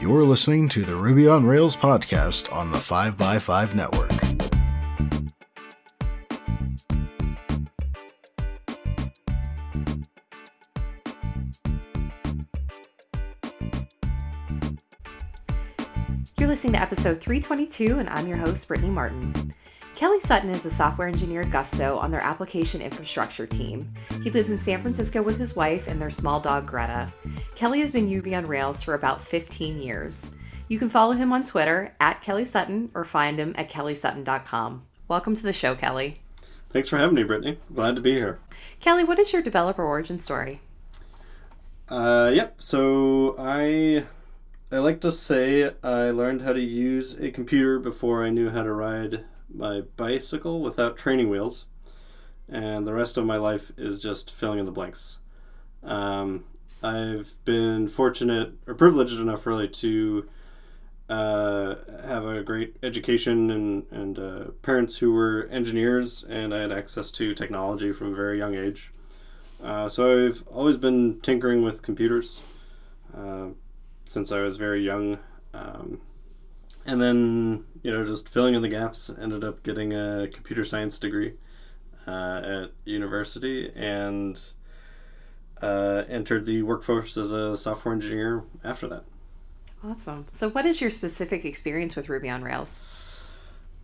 You're listening to the Ruby on Rails podcast on the 5x5 network. You're listening to episode 322, and I'm your host, Brittany Martin. Kelly Sutton is a software engineer at Gusto on their application infrastructure team. He lives in San Francisco with his wife and their small dog Greta. Kelly has been Ruby on Rails for about 15 years. You can follow him on Twitter at Kelly Sutton or find him at kellysutton.com. Welcome to the show, Kelly. Thanks for having me, Brittany. Glad to be here. Kelly, what is your developer origin story? Uh, yep. So I I like to say I learned how to use a computer before I knew how to ride my bicycle without training wheels, and the rest of my life is just filling in the blanks. Um, I've been fortunate or privileged enough, really, to uh, have a great education and, and uh, parents who were engineers, and I had access to technology from a very young age. Uh, so I've always been tinkering with computers uh, since I was very young. Um, and then, you know, just filling in the gaps, ended up getting a computer science degree uh, at university and uh, entered the workforce as a software engineer after that. Awesome. So, what is your specific experience with Ruby on Rails?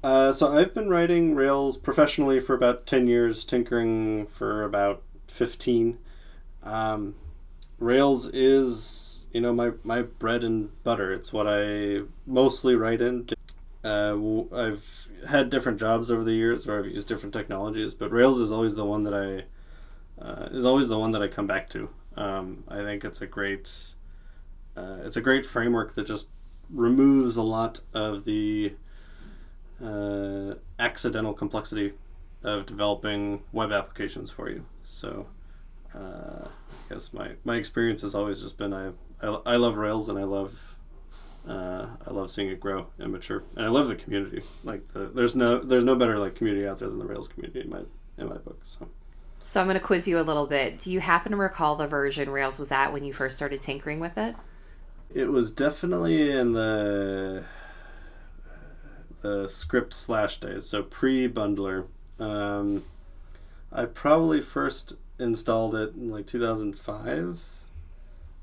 Uh, so I've been writing Rails professionally for about 10 years, tinkering for about 15. Um, Rails is, you know, my, my bread and butter. It's what I mostly write in. Uh, I've had different jobs over the years where I've used different technologies, but Rails is always the one that I uh, is always the one that I come back to. Um, I think it's a great uh, it's a great framework that just removes a lot of the uh, accidental complexity of developing web applications for you. So, uh, I guess my, my experience has always just been I, I, I love Rails and I love uh, I love seeing it grow and mature, and I love the community. Like the there's no there's no better like community out there than the Rails community in my in my book. So. So I'm going to quiz you a little bit. Do you happen to recall the version Rails was at when you first started tinkering with it? It was definitely in the the script slash days, so pre bundler. Um, I probably first installed it in like 2005.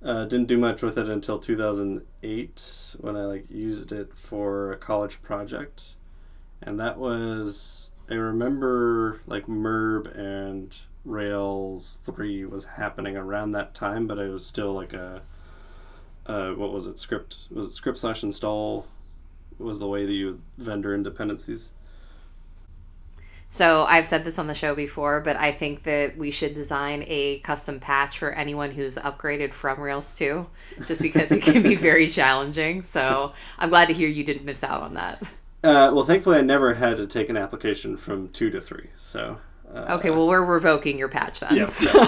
Uh, didn't do much with it until 2008 when I like used it for a college project, and that was I remember like Merb and Rails 3 was happening around that time, but it was still like a uh, what was it? Script was it script slash install was the way that you vendor in dependencies. So I've said this on the show before, but I think that we should design a custom patch for anyone who's upgraded from Rails 2, just because it can be very challenging. So I'm glad to hear you didn't miss out on that. Uh, well, thankfully, I never had to take an application from two to three. So. Uh, okay, well, we're revoking your patch then. Yeah. so.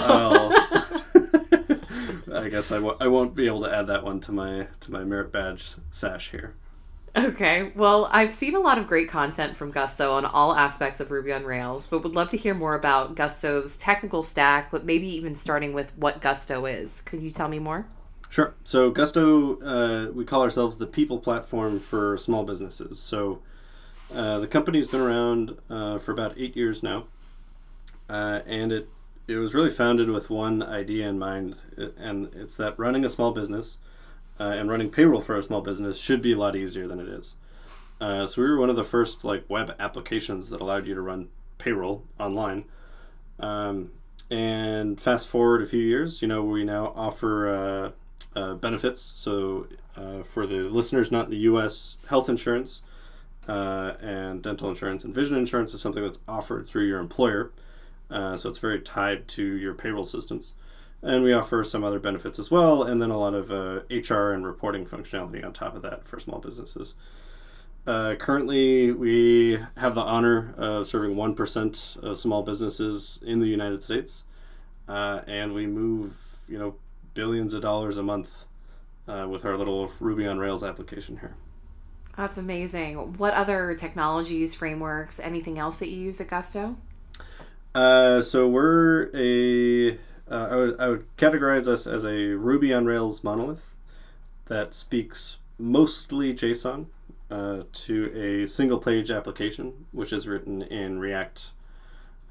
I guess I w- I won't be able to add that one to my to my merit badge sash here. Okay, well, I've seen a lot of great content from Gusto on all aspects of Ruby on Rails, but would love to hear more about Gusto's technical stack, but maybe even starting with what Gusto is. Could you tell me more? Sure. So Gusto, uh, we call ourselves the people platform for small businesses. So uh, the company's been around uh, for about eight years now, uh, and it it was really founded with one idea in mind, and it's that running a small business uh, and running payroll for a small business should be a lot easier than it is. Uh, so we were one of the first like web applications that allowed you to run payroll online. Um, and fast forward a few years, you know, we now offer uh, uh benefits. So uh, for the listeners not in the U.S., health insurance uh, and dental insurance and vision insurance is something that's offered through your employer. Uh, so it's very tied to your payroll systems. And we offer some other benefits as well, and then a lot of uh, HR and reporting functionality on top of that for small businesses. Uh, currently, we have the honor of serving 1% of small businesses in the United States, uh, and we move, you know, billions of dollars a month uh, with our little Ruby on Rails application here. That's amazing. What other technologies, frameworks, anything else that you use at Gusto? Uh, so we're a uh, I would I would categorize us as a Ruby on Rails monolith that speaks mostly JSON uh, to a single page application, which is written in React.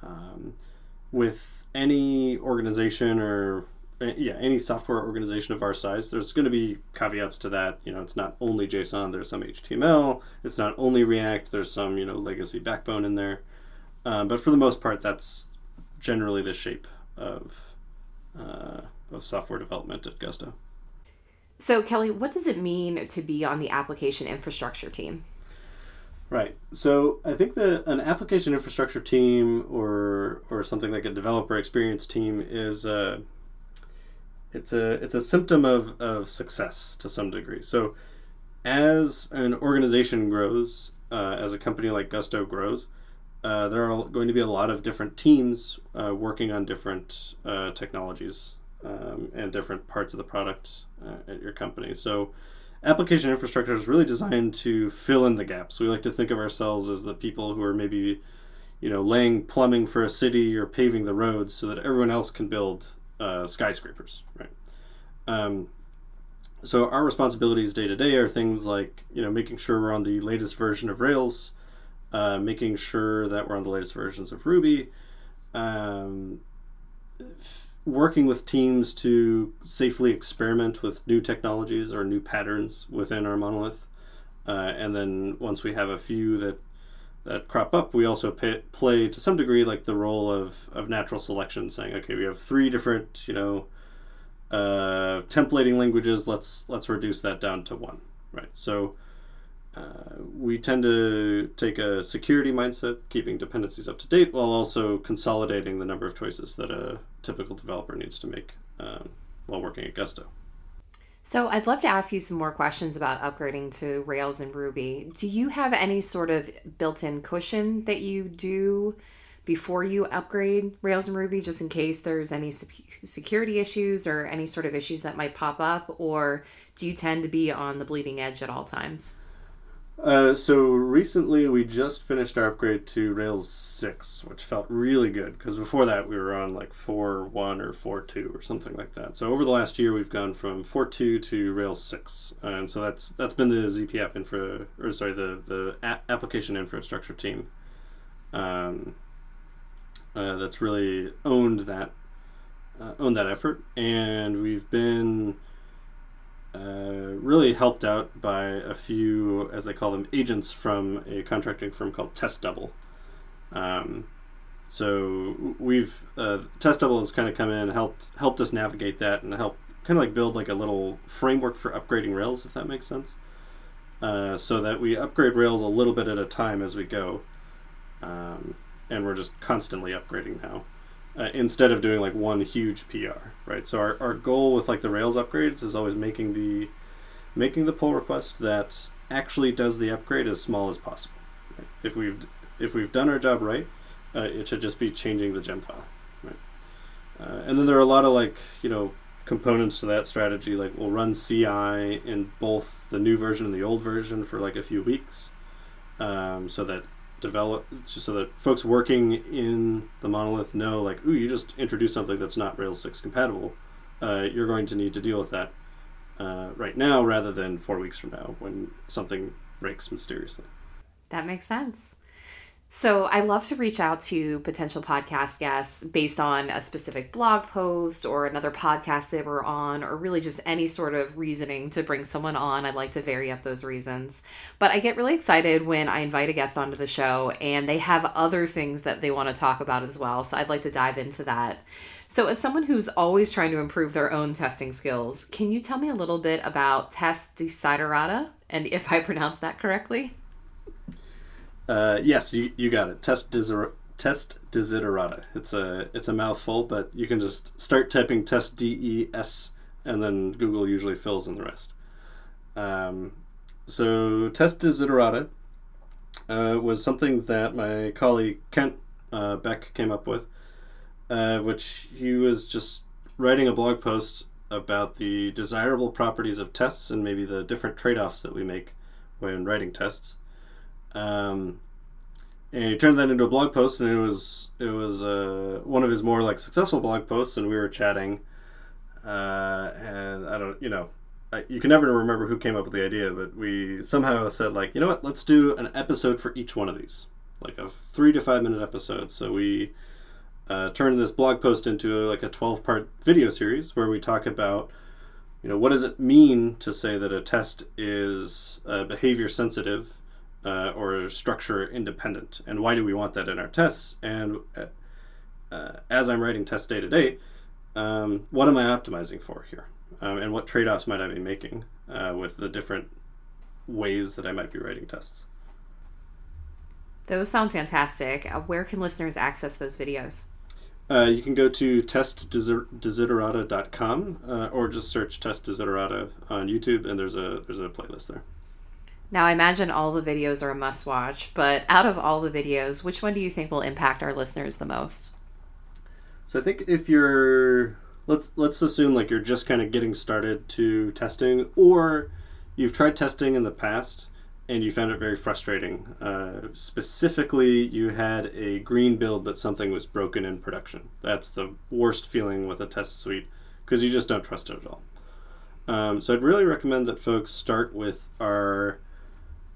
Um, with any organization or uh, yeah, any software organization of our size, there's going to be caveats to that. You know, it's not only JSON. There's some HTML. It's not only React. There's some you know legacy backbone in there. Um, but for the most part, that's generally the shape of uh, of software development at Gusto. So, Kelly, what does it mean to be on the application infrastructure team? Right. So I think that an application infrastructure team or or something like a developer experience team is a it's a it's a symptom of, of success to some degree. So as an organization grows, uh, as a company like Gusto grows, uh, there are going to be a lot of different teams uh, working on different uh, technologies um, and different parts of the product uh, at your company. So, application infrastructure is really designed to fill in the gaps. We like to think of ourselves as the people who are maybe, you know, laying plumbing for a city or paving the roads so that everyone else can build uh, skyscrapers, right? Um, so our responsibilities day to day are things like you know making sure we're on the latest version of Rails, uh, making sure that we're on the latest versions of Ruby. Um, working with teams to safely experiment with new technologies or new patterns within our monolith. Uh, and then once we have a few that that crop up, we also pay, play to some degree like the role of, of natural selection, saying, okay, we have three different, you know, uh, templating languages. Let's let's reduce that down to one, right? So uh, we tend to take a security mindset, keeping dependencies up to date, while also consolidating the number of choices that a typical developer needs to make um, while working at Gusto. So, I'd love to ask you some more questions about upgrading to Rails and Ruby. Do you have any sort of built in cushion that you do before you upgrade Rails and Ruby, just in case there's any security issues or any sort of issues that might pop up? Or do you tend to be on the bleeding edge at all times? Uh, so recently we just finished our upgrade to Rails 6, which felt really good because before that we were on like 4.1 or 4.2 or something like that. So over the last year we've gone from 4.2 to Rails 6, and so that's that's been the ZP app infra or sorry the the a- application infrastructure team. Um, uh, that's really owned that uh, owned that effort, and we've been uh, really helped out by a few, as they call them, agents from a contracting firm called Test Double. Um, so we've uh, Test Double has kind of come in and helped helped us navigate that and help kind of like build like a little framework for upgrading Rails, if that makes sense. Uh, so that we upgrade Rails a little bit at a time as we go, um, and we're just constantly upgrading now uh, instead of doing like one huge PR, right? So our, our goal with like the Rails upgrades is always making the making the pull request that actually does the upgrade as small as possible. Right? If we've if we've done our job right, uh, it should just be changing the gem file, right? Uh, and then there are a lot of like you know components to that strategy. Like we'll run CI in both the new version and the old version for like a few weeks, um, so that develop so that folks working in the monolith know like ooh you just introduced something that's not rails 6 compatible. Uh, you're going to need to deal with that uh, right now rather than four weeks from now when something breaks mysteriously. That makes sense so I love to reach out to potential podcast guests based on a specific blog post or another podcast they were on, or really just any sort of reasoning to bring someone on. I'd like to vary up those reasons. But I get really excited when I invite a guest onto the show and they have other things that they want to talk about as well. So I'd like to dive into that. So, as someone who's always trying to improve their own testing skills, can you tell me a little bit about Test Desiderata and if I pronounce that correctly? Uh, yes, you, you got it. Test deser- test desiderata. It's a it's a mouthful, but you can just start typing test D E S, and then Google usually fills in the rest. Um, so test desiderata uh, was something that my colleague Kent uh, Beck came up with, uh, which he was just writing a blog post about the desirable properties of tests and maybe the different trade-offs that we make when writing tests. Um, and he turned that into a blog post, and it was it was uh, one of his more like successful blog posts. And we were chatting, uh, and I don't, you know, I, you can never remember who came up with the idea, but we somehow said like, you know what, let's do an episode for each one of these, like a three to five minute episode. So we uh, turned this blog post into a, like a twelve part video series where we talk about, you know, what does it mean to say that a test is uh, behavior sensitive uh, or structure independent, and why do we want that in our tests? And uh, uh, as I'm writing test day to day, um, what am I optimizing for here? Um, and what trade offs might I be making uh, with the different ways that I might be writing tests? Those sound fantastic. Uh, where can listeners access those videos? Uh, you can go to testdesiderata.com uh, or just search test desiderata on YouTube, and there's a there's a playlist there. Now, I imagine all the videos are a must watch, but out of all the videos, which one do you think will impact our listeners the most? So I think if you're let's let's assume like you're just kind of getting started to testing, or you've tried testing in the past and you found it very frustrating. Uh, specifically, you had a green build, but something was broken in production. That's the worst feeling with a test suite because you just don't trust it at all. Um, so I'd really recommend that folks start with our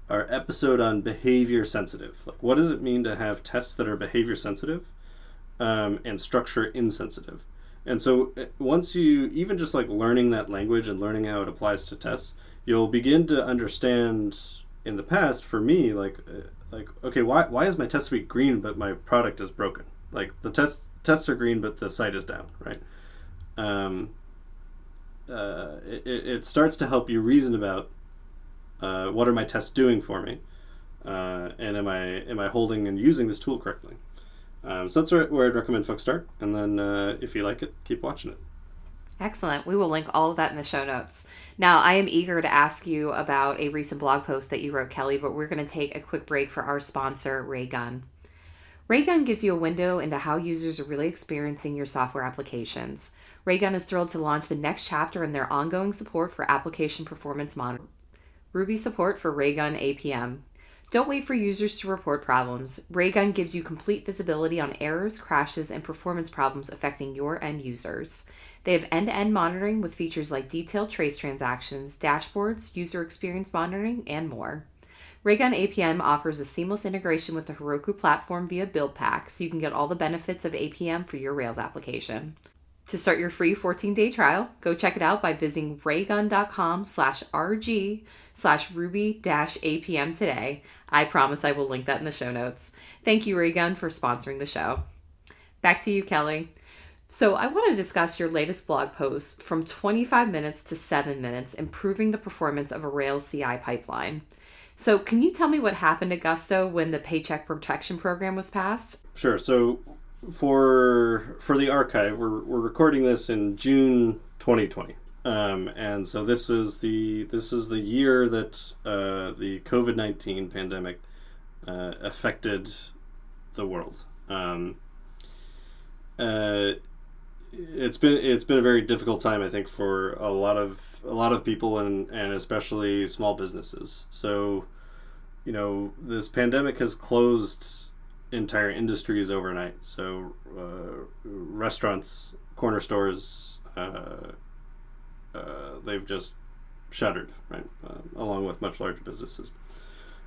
our episode on behavior sensitive. Like, what does it mean to have tests that are behavior sensitive um, and structure insensitive? And so uh, once you even just like learning that language and learning how it applies to tests, you'll begin to understand. In the past, for me, like uh, like okay, why why is my test suite green but my product is broken? Like the test tests are green but the site is down, right? Um, uh, it, it starts to help you reason about uh, what are my tests doing for me, uh, and am I am I holding and using this tool correctly? Um, so that's where, where I'd recommend folks start, and then uh, if you like it, keep watching it. Excellent. We will link all of that in the show notes. Now, I am eager to ask you about a recent blog post that you wrote, Kelly, but we're going to take a quick break for our sponsor, Raygun. Raygun gives you a window into how users are really experiencing your software applications. Raygun is thrilled to launch the next chapter in their ongoing support for application performance monitoring. Ruby support for Raygun APM. Don't wait for users to report problems. Raygun gives you complete visibility on errors, crashes, and performance problems affecting your end users. They have end to end monitoring with features like detailed trace transactions, dashboards, user experience monitoring, and more. Raygun APM offers a seamless integration with the Heroku platform via BuildPack, so you can get all the benefits of APM for your Rails application. To start your free 14-day trial, go check it out by visiting raygun.com slash rg slash ruby dash APM today. I promise I will link that in the show notes. Thank you, Raygun, for sponsoring the show. Back to you, Kelly. So, I want to discuss your latest blog post from 25 minutes to 7 minutes, improving the performance of a Rails CI pipeline. So, can you tell me what happened at Gusto when the Paycheck Protection Program was passed? Sure. So, for for the archive, we're, we're recording this in June 2020, um, and so this is the this is the year that uh, the COVID 19 pandemic uh, affected the world. Um, uh, it's been it's been a very difficult time, I think, for a lot of a lot of people and and especially small businesses. So, you know, this pandemic has closed entire industries overnight. So, uh, restaurants, corner stores, uh, uh, they've just shuttered, right, uh, along with much larger businesses.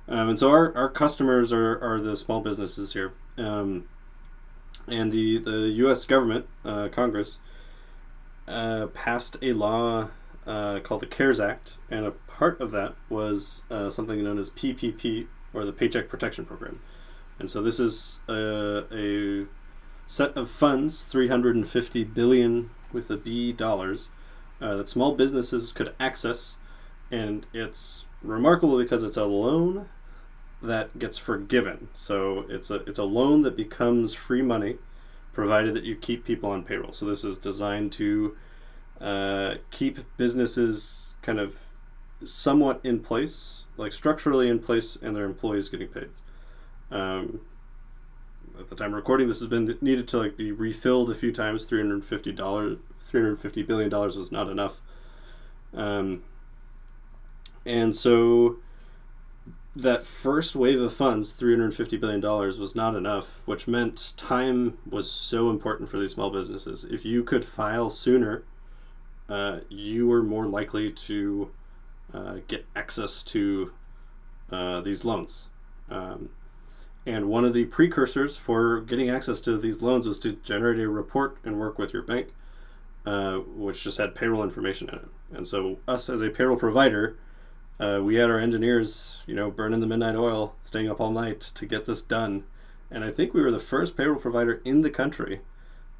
Um, and so our, our customers are, are the small businesses here. Um, and the, the U.S. government, uh, Congress, passed a law called the CARES Act, and a part of that was something known as PPP, or the Paycheck Protection Program. And so this is a, a set of funds, 350 billion with a B dollars, uh, that small businesses could access. And it's remarkable because it's a loan that gets forgiven. So it's a it's a loan that becomes free money, provided that you keep people on payroll. So this is designed to uh, keep businesses kind of somewhat in place, like structurally in place, and their employees getting paid. Um, at the time of recording, this has been needed to like be refilled a few times. Three hundred fifty dollars, three hundred fifty billion dollars was not enough. Um, and so that first wave of funds, three hundred fifty billion dollars, was not enough, which meant time was so important for these small businesses. If you could file sooner, uh, you were more likely to uh, get access to uh, these loans. Um, and one of the precursors for getting access to these loans was to generate a report and work with your bank, uh, which just had payroll information in it. And so, us as a payroll provider, uh, we had our engineers, you know, burning the midnight oil, staying up all night to get this done. And I think we were the first payroll provider in the country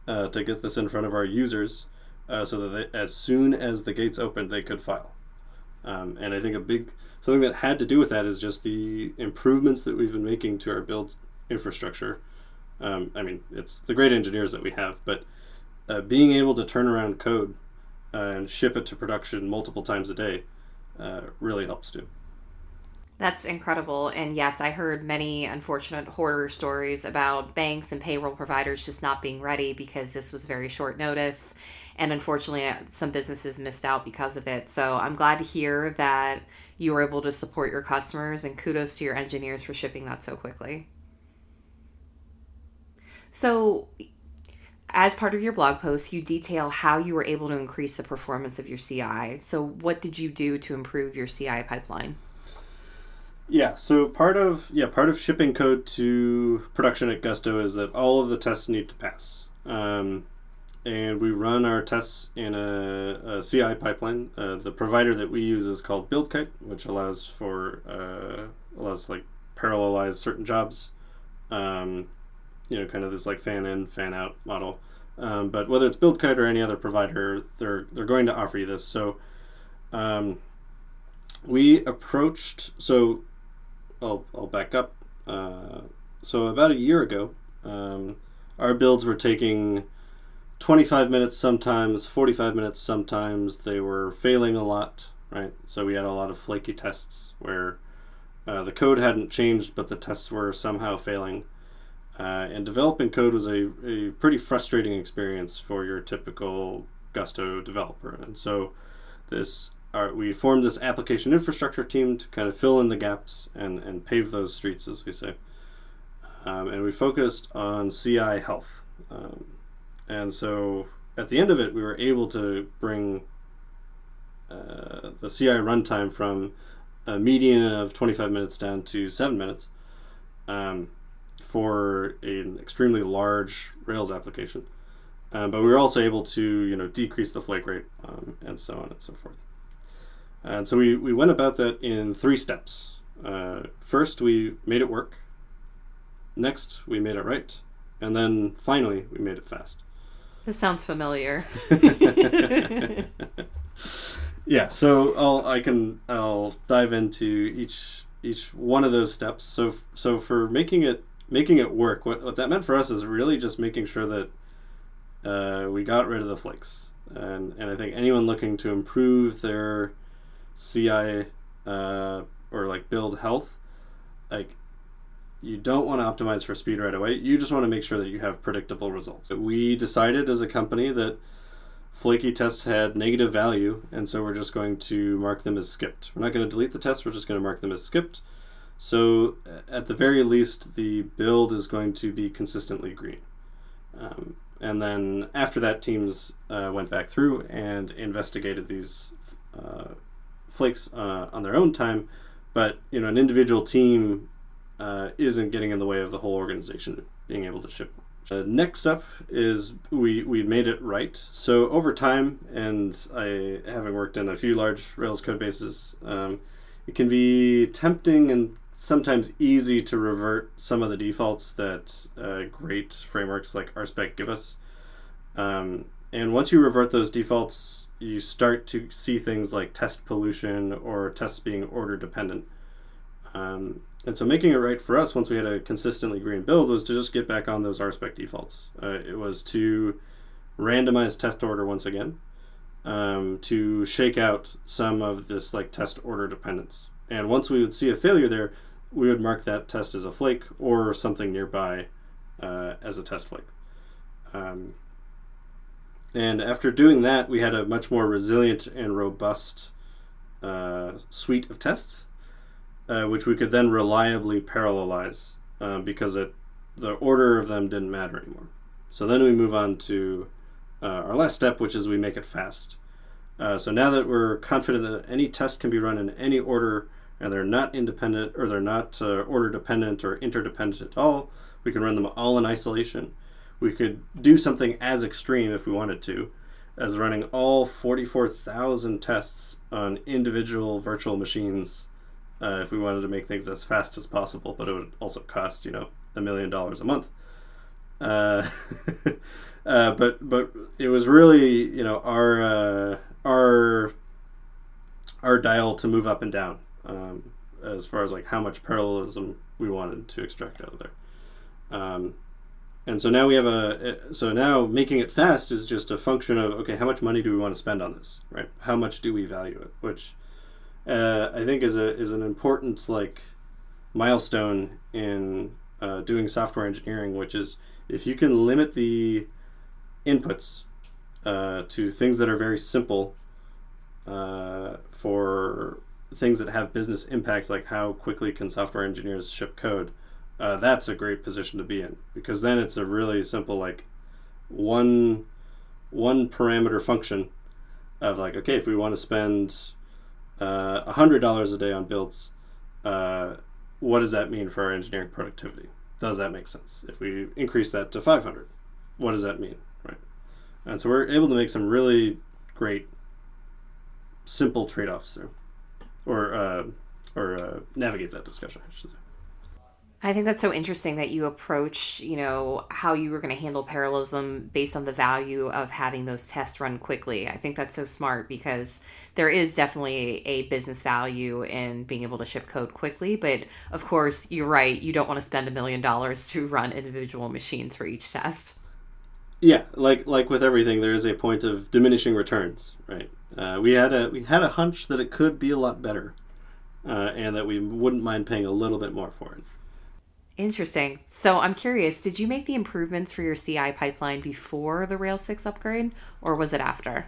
uh, to get this in front of our users uh, so that they, as soon as the gates opened, they could file. Um, and I think a big something that had to do with that is just the improvements that we've been making to our build infrastructure. Um, I mean, it's the great engineers that we have, but uh, being able to turn around code uh, and ship it to production multiple times a day uh, really helps too. That's incredible. And yes, I heard many unfortunate horror stories about banks and payroll providers just not being ready because this was very short notice. And unfortunately, uh, some businesses missed out because of it. So I'm glad to hear that you were able to support your customers and kudos to your engineers for shipping that so quickly. So, as part of your blog post, you detail how you were able to increase the performance of your CI. So, what did you do to improve your CI pipeline? Yeah, so part of yeah part of shipping code to production at Gusto is that all of the tests need to pass, um, and we run our tests in a, a CI pipeline. Uh, the provider that we use is called BuildKite, which allows for uh, allows like parallelize certain jobs. Um, you know, kind of this like fan in, fan out model. Um, but whether it's BuildKite or any other provider, they're they're going to offer you this. So um, we approached. So I'll I'll back up. Uh, so about a year ago, um, our builds were taking 25 minutes sometimes, 45 minutes sometimes. They were failing a lot, right? So we had a lot of flaky tests where uh, the code hadn't changed, but the tests were somehow failing. Uh, and developing code was a, a pretty frustrating experience for your typical Gusto developer. And so this our, we formed this application infrastructure team to kind of fill in the gaps and, and pave those streets, as we say. Um, and we focused on CI health. Um, and so at the end of it, we were able to bring uh, the CI runtime from a median of 25 minutes down to seven minutes. Um, for an extremely large Rails application. Um, but we were also able to, you know, decrease the flake rate um, and so on and so forth. And so we, we went about that in three steps. Uh, first, we made it work. Next, we made it right. And then finally, we made it fast. This sounds familiar. yeah, so I'll I can I'll dive into each each one of those steps. So so for making it making it work. What, what that meant for us is really just making sure that uh, we got rid of the flakes. And, and I think anyone looking to improve their CI uh, or like build health, like you don't want to optimize for speed right away. You just want to make sure that you have predictable results. We decided as a company that flaky tests had negative value, and so we're just going to mark them as skipped. We're not going to delete the tests, we're just going to mark them as skipped so at the very least, the build is going to be consistently green. Um, and then after that, teams uh, went back through and investigated these flakes uh, on their own time. But you know, an individual team uh, isn't getting in the way of the whole organization being able to ship. Uh, next up is we we made it right. So over time, and I having worked in a few large Rails code bases, um, it can be tempting and sometimes easy to revert some of the defaults that uh, great frameworks like RSpec give us. Um, and once you revert those defaults, you start to see things like test pollution or tests being order dependent. Um, and so making it right for us once we had a consistently green build was to just get back on those RSpec defaults. Uh, it was to randomize test order once again, um, to shake out some of this like test order dependence. And once we would see a failure there, we would mark that test as a flake or something nearby uh, as a test flake. Um, and after doing that, we had a much more resilient and robust uh, suite of tests, uh, which we could then reliably parallelize um, because it, the order of them didn't matter anymore. So then we move on to uh, our last step, which is we make it fast. Uh, so now that we're confident that any test can be run in any order and they're not independent or they're not uh, order dependent or interdependent at all, we can run them all in isolation. We could do something as extreme if we wanted to, as running all 44,000 tests on individual virtual machines uh, if we wanted to make things as fast as possible, but it would also cost, you know, a million dollars a month. Uh, uh, but but it was really you know our uh, our our dial to move up and down um, as far as like how much parallelism we wanted to extract out of there. Um, and so now we have a so now making it fast is just a function of okay how much money do we want to spend on this right? How much do we value it? Which uh, I think is a is an important like milestone in uh, doing software engineering which is if you can limit the inputs uh, to things that are very simple uh, for things that have business impact, like how quickly can software engineers ship code, uh, that's a great position to be in because then it's a really simple like one one parameter function of like okay if we want to spend uh, a hundred dollars a day on builds, uh, what does that mean for our engineering productivity? Does that make sense? If we increase that to five hundred, what does that mean, right? And so we're able to make some really great simple trade-offs there, or uh, or uh, navigate that discussion. I should say. I think that's so interesting that you approach, you know, how you were going to handle parallelism based on the value of having those tests run quickly. I think that's so smart because there is definitely a business value in being able to ship code quickly. But of course, you're right. You don't want to spend a million dollars to run individual machines for each test. Yeah, like like with everything, there is a point of diminishing returns, right? Uh, we had a we had a hunch that it could be a lot better, uh, and that we wouldn't mind paying a little bit more for it. Interesting. So I'm curious, did you make the improvements for your CI pipeline before the Rails 6 upgrade, or was it after?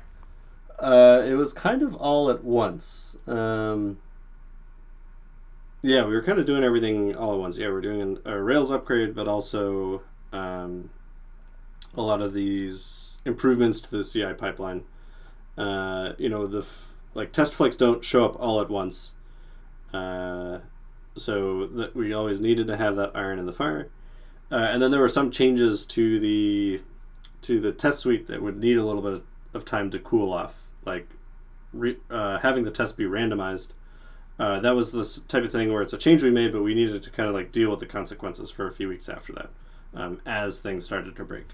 Uh, it was kind of all at once. Um, yeah, we were kind of doing everything all at once. Yeah, we're doing a Rails upgrade, but also um, a lot of these improvements to the CI pipeline. Uh, you know, the f- like test flicks don't show up all at once. Uh, so that we always needed to have that iron in the fire. Uh, and then there were some changes to the to the test suite that would need a little bit of time to cool off, like re, uh, having the test be randomized. Uh, that was the type of thing where it's a change we made, but we needed to kind of like deal with the consequences for a few weeks after that, um, as things started to break.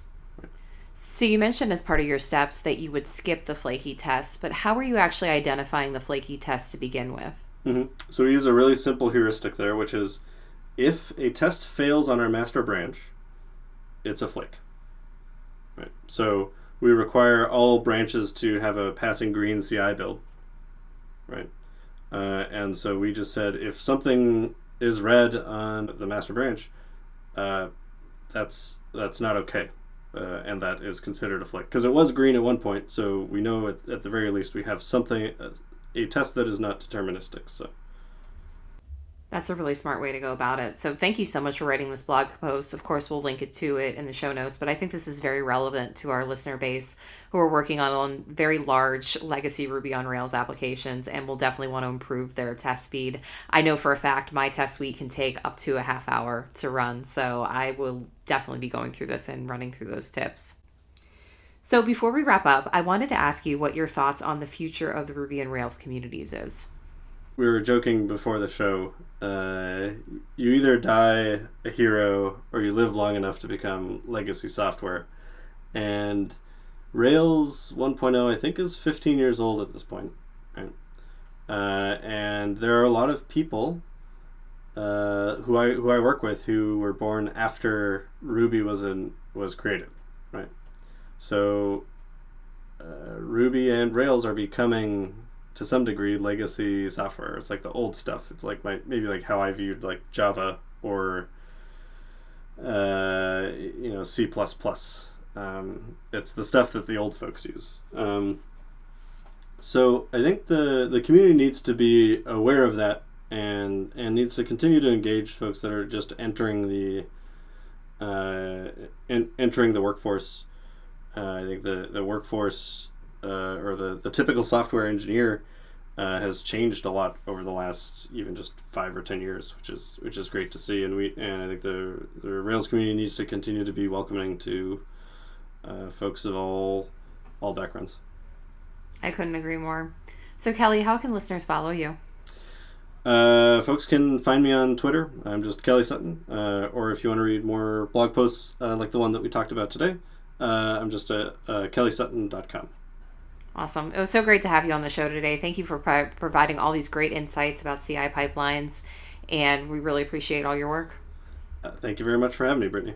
So you mentioned as part of your steps that you would skip the flaky tests, but how were you actually identifying the flaky tests to begin with? Mm-hmm. So we use a really simple heuristic there, which is if a test fails on our master branch, it's a flake. Right. So we require all branches to have a passing green CI build. Right. Uh, and so we just said if something is red on the master branch, uh, that's that's not okay, uh, and that is considered a flake because it was green at one point. So we know at, at the very least we have something uh, a test that is not deterministic. So that's a really smart way to go about it. So thank you so much for writing this blog post. Of course, we'll link it to it in the show notes, but I think this is very relevant to our listener base who are working on, on very large legacy Ruby on Rails applications and will definitely want to improve their test speed. I know for a fact my test suite can take up to a half hour to run, so I will definitely be going through this and running through those tips. So before we wrap up, I wanted to ask you what your thoughts on the future of the Ruby and Rails communities is. We were joking before the show. Uh, you either die a hero or you live long enough to become legacy software. And Rails 1.0, I think, is 15 years old at this point. Right? Uh, and there are a lot of people uh, who I who I work with who were born after Ruby was in was created, right? So uh, Ruby and Rails are becoming to some degree legacy software. It's like the old stuff. It's like my maybe like how I viewed like Java or uh, you know C plus plus. Um, it's the stuff that the old folks use. Um, so I think the the community needs to be aware of that and and needs to continue to engage folks that are just entering the uh, en- entering the workforce uh, I think the, the workforce uh, or the, the typical software engineer uh, has changed a lot over the last even just five or ten years, which is which is great to see. And we and I think the the Rails community needs to continue to be welcoming to uh, folks of all all backgrounds. I couldn't agree more. So Kelly, how can listeners follow you? Uh, folks can find me on Twitter. I'm just Kelly Sutton. Uh, or if you want to read more blog posts uh, like the one that we talked about today, uh, I'm just at uh, kellysutton.com. Awesome. It was so great to have you on the show today. Thank you for pro- providing all these great insights about CI pipelines, and we really appreciate all your work. Uh, thank you very much for having me, Brittany.